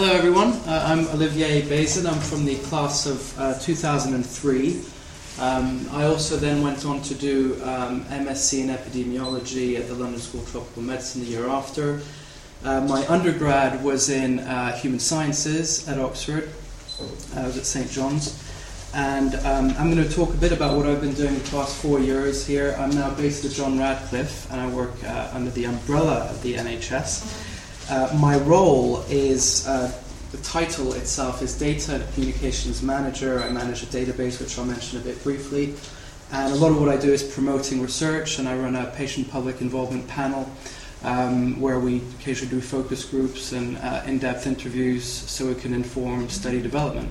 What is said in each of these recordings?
hello, everyone. Uh, I'm Olivier Bazin. I'm from the class of uh, 2003. Um, I also then went on to do um, MSc in epidemiology at the London School of Tropical Medicine the year after. Uh, my undergrad was in uh, human sciences at Oxford. I was at St. John's. And um, I'm going to talk a bit about what I've been doing the past four years here. I'm now based at John Radcliffe, and I work uh, under the umbrella of the NHS. Uh, my role is uh, the title itself is Data Communications Manager. I manage a database, which I'll mention a bit briefly. And a lot of what I do is promoting research, and I run a patient public involvement panel um, where we occasionally do focus groups and uh, in depth interviews so it can inform study development.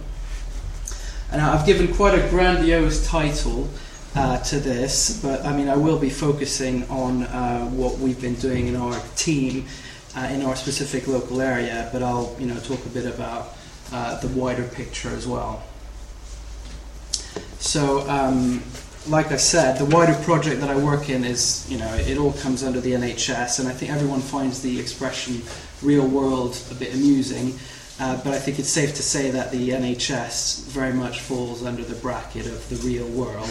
And I've given quite a grandiose title uh, to this, but I mean, I will be focusing on uh, what we've been doing in our team uh, in our specific local area, but I'll you know talk a bit about uh, the wider picture as well. So, um, like I said, the wider project that I work in is you know it all comes under the NHS, and I think everyone finds the expression "real world" a bit amusing. Uh, but I think it's safe to say that the NHS very much falls under the bracket of the real world.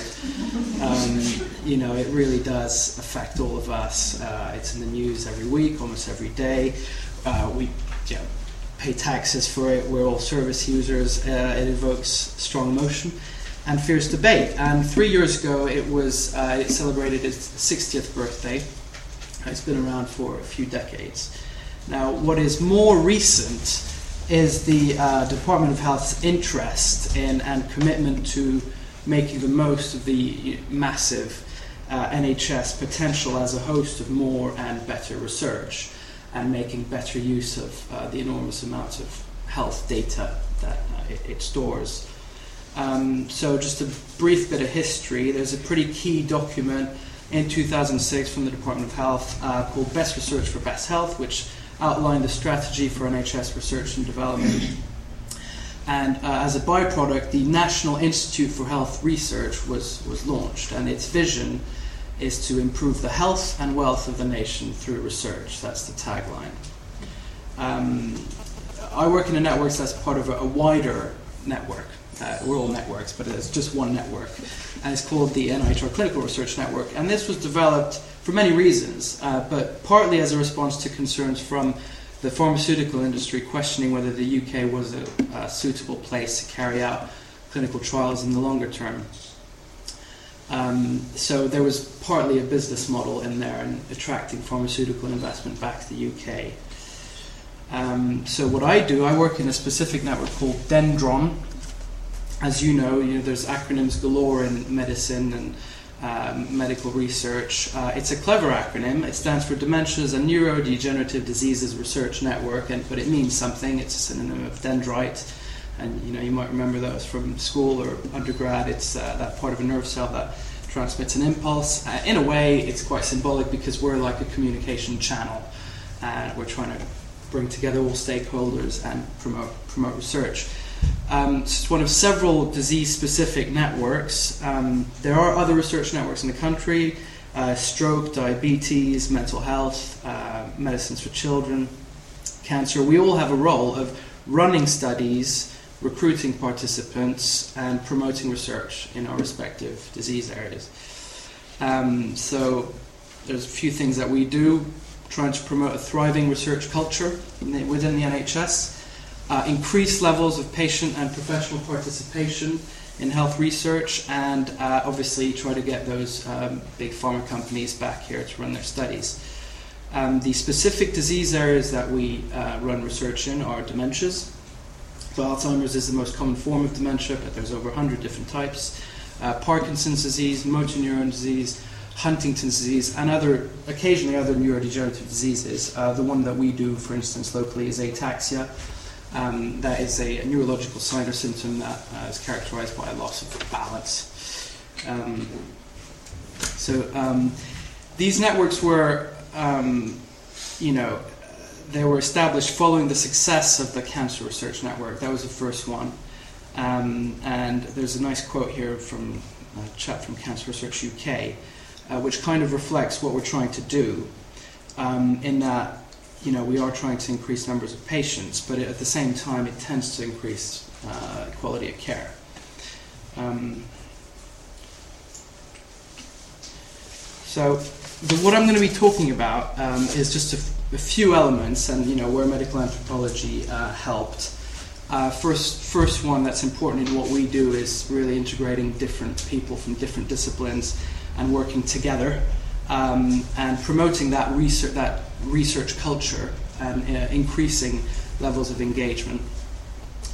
Um, you know, it really does affect all of us. Uh, it's in the news every week, almost every day. Uh, we pay taxes for it. We're all service users. Uh, it evokes strong emotion and fierce debate. And three years ago, it was uh, it celebrated its 60th birthday. It's been around for a few decades. Now, what is more recent is the uh, Department of Health's interest in and commitment to making the most of the massive uh, NHS potential as a host of more and better research and making better use of uh, the enormous amount of health data that uh, it, it, stores. Um, so, just a brief bit of history there's a pretty key document in 2006 from the Department of Health uh, called Best Research for Best Health, which outlined the strategy for NHS research and development. And uh, as a byproduct, the National Institute for Health Research was, was launched, and its vision is to improve the health and wealth of the nation through research. That's the tagline. Um, I work in a network that's part of a, a wider network. Uh, we're all networks, but it's just one network. And it's called the NIHR Clinical Research Network. And this was developed for many reasons, uh, but partly as a response to concerns from the pharmaceutical industry questioning whether the UK was a, a suitable place to carry out clinical trials in the longer term. Um, so there was partly a business model in there and attracting pharmaceutical investment back to the UK. Um, so what I do, I work in a specific network called Dendron. As you know, you know there's acronyms galore in medicine and um, medical research. Uh, it's a clever acronym. It stands for Dementias and Neurodegenerative Diseases Research Network, and but it means something. It's a synonym of dendrite, and you know you might remember those from school or undergrad. It's uh, that part of a nerve cell that transmits an impulse. Uh, in a way, it's quite symbolic because we're like a communication channel, and we're trying to bring together all stakeholders and promote promote research. Um, it's one of several disease specific networks. Um, there are other research networks in the country uh, stroke, diabetes, mental health, uh, medicines for children, cancer. We all have a role of running studies, recruiting participants, and promoting research in our respective disease areas. Um, so there's a few things that we do trying to promote a thriving research culture within the NHS uh, increase levels of patient and professional participation in health research, and uh, obviously try to get those um, big pharma companies back here to run their studies. Um, the specific disease areas that we uh, run research in are dementias. So Alzheimer's is the most common form of dementia, but there's over 100 different types. Uh, Parkinson's disease, motor neuron disease, Huntington's disease, and other occasionally other neurodegenerative diseases. Uh, the one that we do, for instance, locally is ataxia, um, that is a, a, neurological sign or symptom that uh, is characterized by a loss of balance. Um, so um, these networks were, um, you know, they were established following the success of the Cancer Research Network. That was the first one. Um, and there's a nice quote here from a chap from Cancer Research UK, uh, which kind of reflects what we're trying to do. Um, in that you know, we are trying to increase numbers of patients, but at the same time, it tends to increase uh, quality of care. Um, so, the, what I'm going to be talking about um, is just a, few elements, and you know, where medical anthropology uh, helped. Uh, first, first one that's important in what we do is really integrating different people from different disciplines and working together um, and promoting that research, that research culture and uh, increasing levels of engagement.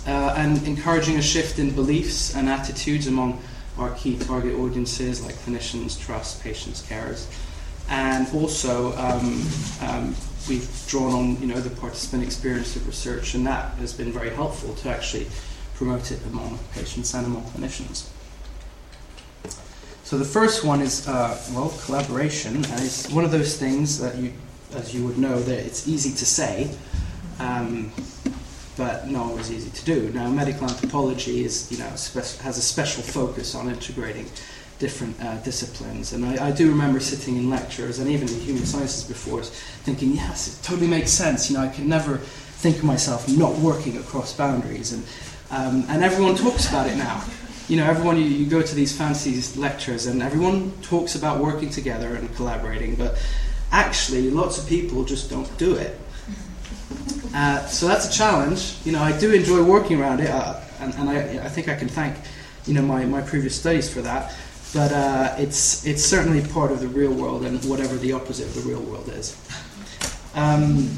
Uh, and encouraging a shift in beliefs and attitudes among our key target audiences like clinicians, trust, patients, carers. And also, um, um, we've drawn on you know the participant experience of research, and that has been very helpful to actually promote it among patients and among clinicians. So the first one is uh, well collaboration, and it's one of those things that you, as you would know, that it's easy to say, um, but not always easy to do. Now, medical anthropology is you know has a special focus on integrating different uh, disciplines, and I, I, do remember sitting in lectures and even in human sciences before, thinking, yes, it totally makes sense. You know, I can never think of myself not working across boundaries, and um, and everyone talks about it now you know, everyone, you, you, go to these fancy lectures and everyone talks about working together and collaborating, but actually, lots of people just don't do it. Uh, so that's a challenge. You know, I do enjoy working around it, uh, and, and I, I, think I can thank, you know, my, my previous studies for that. But uh, it's, it's certainly part of the real world and whatever the opposite of the real world is. Um,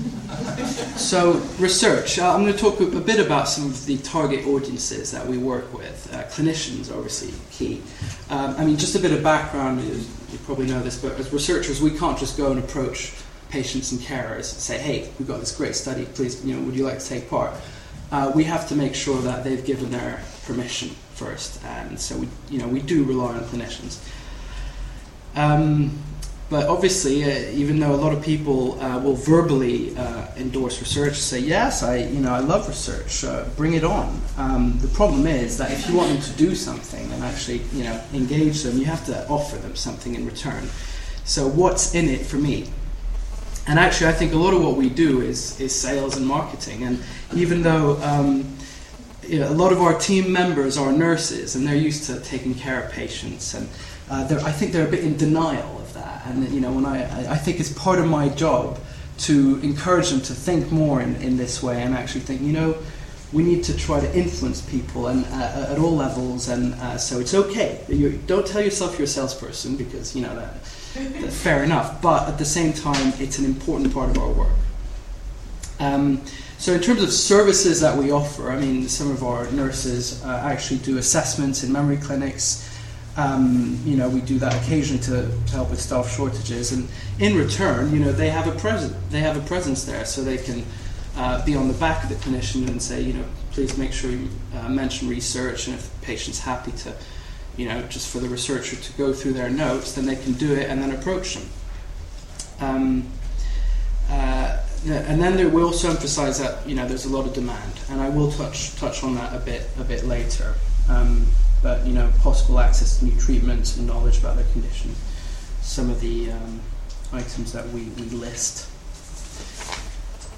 so, research. Uh, I'm going to talk a, bit about some of the target audiences that we work with. Uh, clinicians, obviously, key. Um, I mean, just a bit of background, you probably know this, but as researchers, we can't just go and approach patients and carers and say, hey, we've got this great study, please, you know, would you like to take part? Uh, we have to make sure that they've given their permission first, and so we, you know, we do rely on clinicians. Um, but obviously, uh, even though a lot of people uh, will verbally uh, endorse research, say yes, I you know I love research, uh, bring it on. Um, the problem is that if you want them to do something and actually you know engage them, you have to offer them something in return. So what's in it for me? And actually, I think a lot of what we do is is sales and marketing. And even though um, you know, a lot of our team members are nurses and they're used to taking care of patients, and uh, I think they're a bit in denial and you know, when I, I think it's part of my job to encourage them to think more in, in this way and actually think, you know, we need to try to influence people and uh, at all levels. And uh, so it's okay. You don't tell yourself you're a salesperson because you know that, that, fair enough. But at the same time, it's an important part of our work. Um, so in terms of services that we offer, I mean, some of our nurses uh, actually do assessments in memory clinics. Um, you know, we do that occasionally to, to help with staff shortages, and in return, you know, they have a present, they have a presence there, so they can uh, be on the back of the clinician and say, you know, please make sure you uh, mention research, and if the patient's happy to, you know, just for the researcher to go through their notes, then they can do it and then approach them. Um, uh, and then there, we also emphasise that you know there's a lot of demand, and I will touch touch on that a bit a bit later. Um, but you know, possible access to new treatments and knowledge about their condition. Some of the um, items that we, we list.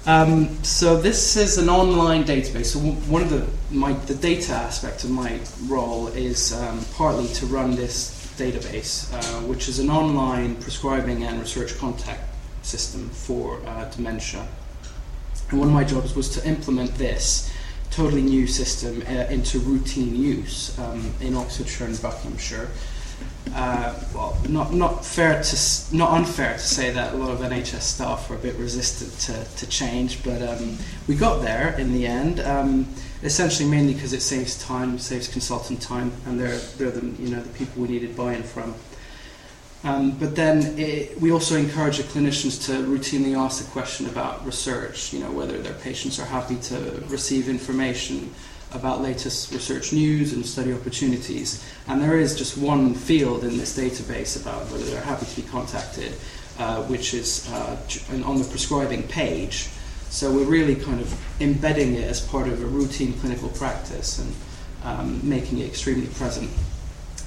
Um, so this is an online database. So one of the my the data aspect of my role is um, partly to run this database, uh, which is an online prescribing and research contact system for uh, dementia. And one of my jobs was to implement this totally new system uh, into routine use um, in Oxfordshire and Buckinghamshire. Uh, well, not not fair to not unfair to say that a lot of NHS staff were a bit resistant to, to change, but um, we got there in the end. Um, essentially, mainly because it saves time, saves consultant time, and they're they're the you know the people we needed buy-in from. Um, but then it, we also encourage the clinicians to routinely ask the question about research, you know, whether their patients are happy to receive information about latest research news and study opportunities. And there is just one field in this database about whether they're happy to be contacted, uh, which is uh, on the prescribing page. So we're really kind of embedding it as part of a routine clinical practice and um, making it extremely present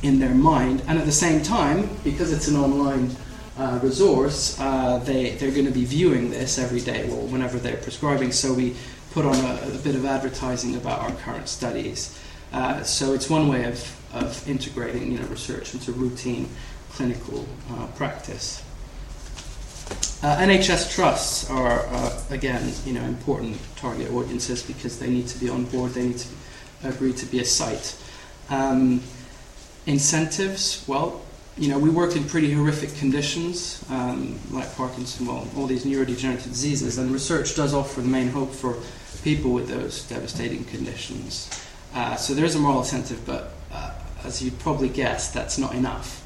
in their mind. And at the same time, because it's an online uh, resource, uh, they, they're going to be viewing this every day, well, whenever they're prescribing. So we put on a, a bit of advertising about our current studies. Uh, so it's one way of, of integrating you know, research into routine clinical uh, practice. Uh, NHS trusts are, uh, again, you know, important target audiences because they need to be on board, they need to agree to be a site. Um, incentives, well, you know, we work in pretty horrific conditions, um, like Parkinson, well, all these neurodegenerative diseases, and research does offer the main hope for people with those devastating conditions. Uh, so there is a moral incentive, but uh, as you'd probably guess, that's not enough.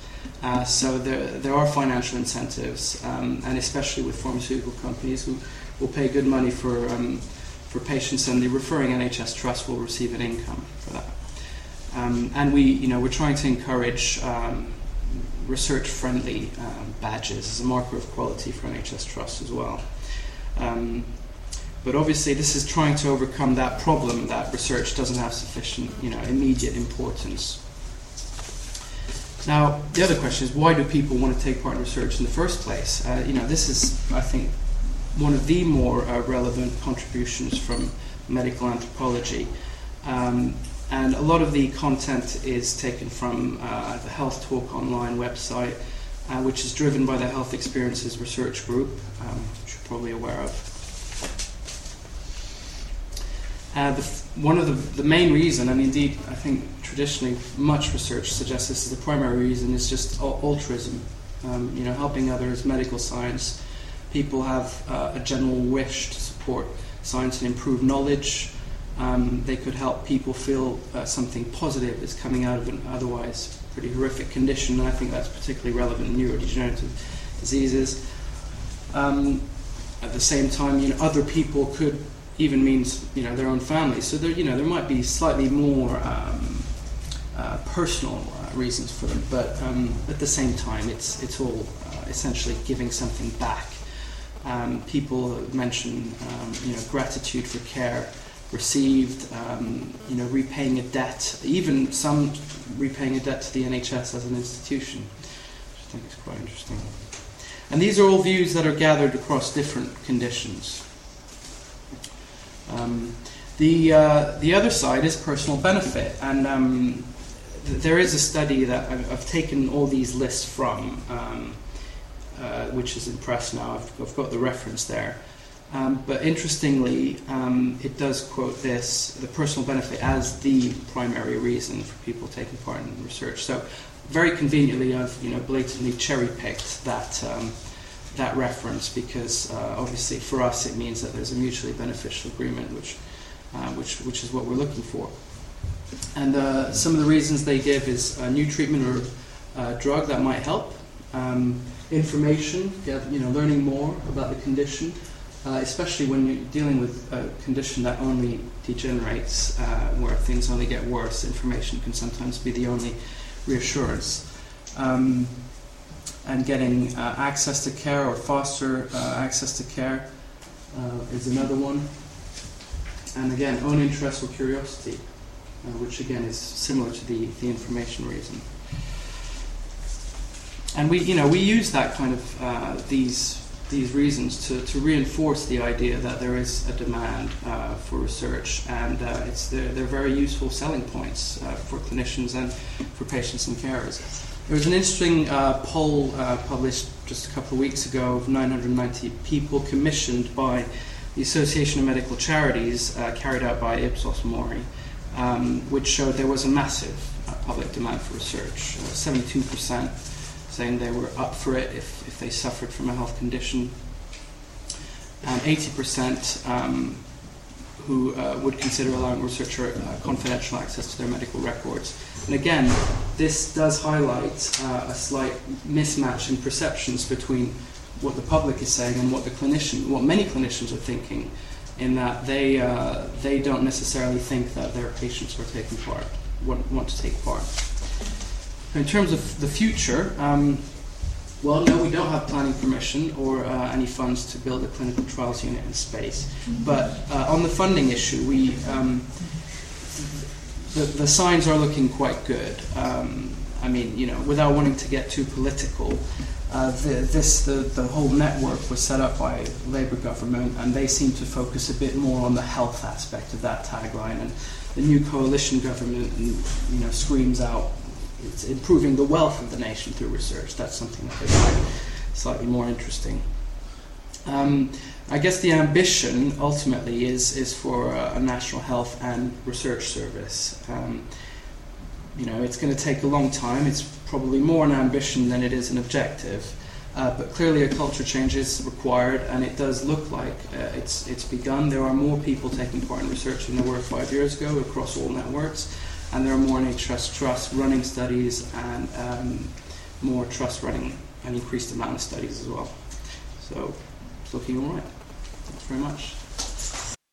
Uh, so there, there are financial incentives, um, and especially with pharmaceutical companies who will pay good money for, um, for patients, and the referring NHS trust will receive an income for that. Um, and we, you know, we're trying to encourage um, research-friendly um, badges as a marker of quality for NHS trusts as well. Um, but obviously, this is trying to overcome that problem that research doesn't have sufficient, you know, immediate importance now, the other question is why do people want to take part in research in the first place? Uh, you know, this is, I think, one of the more uh, relevant contributions from medical anthropology. Um, and a lot of the content is taken from uh, the Health Talk Online website, uh, which is driven by the Health Experiences Research Group, um, which you're probably aware of. Uh, the, one of the, the main reason, and indeed I think traditionally much research suggests this is the primary reason, is just altruism. Um, you know, helping others, medical science. People have uh, a general wish to support science and improve knowledge. Um, they could help people feel uh, something positive is coming out of an otherwise pretty horrific condition, and I think that's particularly relevant in neurodegenerative diseases. Um, at the same time, you know, other people could even means you know their own family. So there, you know, there might be slightly more um, uh, personal uh, reasons for them, but um, at the same time, it's it's all uh, essentially giving something back. Um, people mention um, you know gratitude for care received, um, you know repaying a debt, even some repaying a debt to the NHS as an institution, which I think is quite interesting. And these are all views that are gathered across different conditions. Um, the, uh, the other side is personal benefit, and um, th- there is a study that I've, I've, taken all these lists from, um, uh, which is in press now. I've, I've got the reference there. Um, but interestingly, um, it does quote this the personal benefit as the primary reason for people taking part in research. So, very conveniently, I've you know blatantly cherry picked that um, that reference because uh, obviously for us it means that there's a mutually beneficial agreement, which, uh, which, which is what we're looking for. And uh, some of the reasons they give is a new treatment or uh, drug that might help, um, information, you know, learning more about the condition, uh, especially when you're dealing with a condition that only degenerates, uh, where things only get worse. Information can sometimes be the only reassurance. Um, and getting uh, access to care or foster uh, access to care uh, is another one. And again, own interest or curiosity, which again is similar to the, the information reason. And we, you know, we use that kind of these these reasons to, to reinforce the idea that there is a demand uh, for research, and it's they're, they're very useful selling points for clinicians and for patients and carers. There was an interesting uh, poll uh, published just a couple of weeks ago of 990 people commissioned by the Association of Medical Charities, uh, carried out by Ipsos Mori, um, which showed there was a massive uh, public demand for research. 72% uh, saying they were up for it if, if they suffered from a health condition. And 80% um, who uh, would consider allowing researcher uh, confidential access to their medical records. And again, this does highlight uh, a slight mismatch in perceptions between what the public is saying and what the clinician, what many clinicians are thinking, in that they uh, they don't necessarily think that their patients are taking part, want, want to take part. In terms of the future. Um, well, no, we don't have planning permission or uh, any funds to build a clinical trials unit in space. But uh, on the funding issue, we um, the, the, signs are looking quite good. Um, I mean, you know, without wanting to get too political, uh, the, this the, the whole network was set up by Labour government, and they seem to focus a bit more on the health aspect of that tagline. And the new coalition government, you know, screams out it's improving the wealth of the nation through research. That's something that find slightly more interesting. Um, I guess the ambition ultimately is is for a, a national health and research service. Um, you know, it's going to take a long time. It's probably more an ambition than it is an objective. Uh, but clearly, a culture change is required, and it does look like uh, it's it's begun. There are more people taking part in research than there were five years ago across all networks, and there are more NHS trust running studies and um, more trust running an increased amount of studies as well. So, it's looking all right. Thanks very much.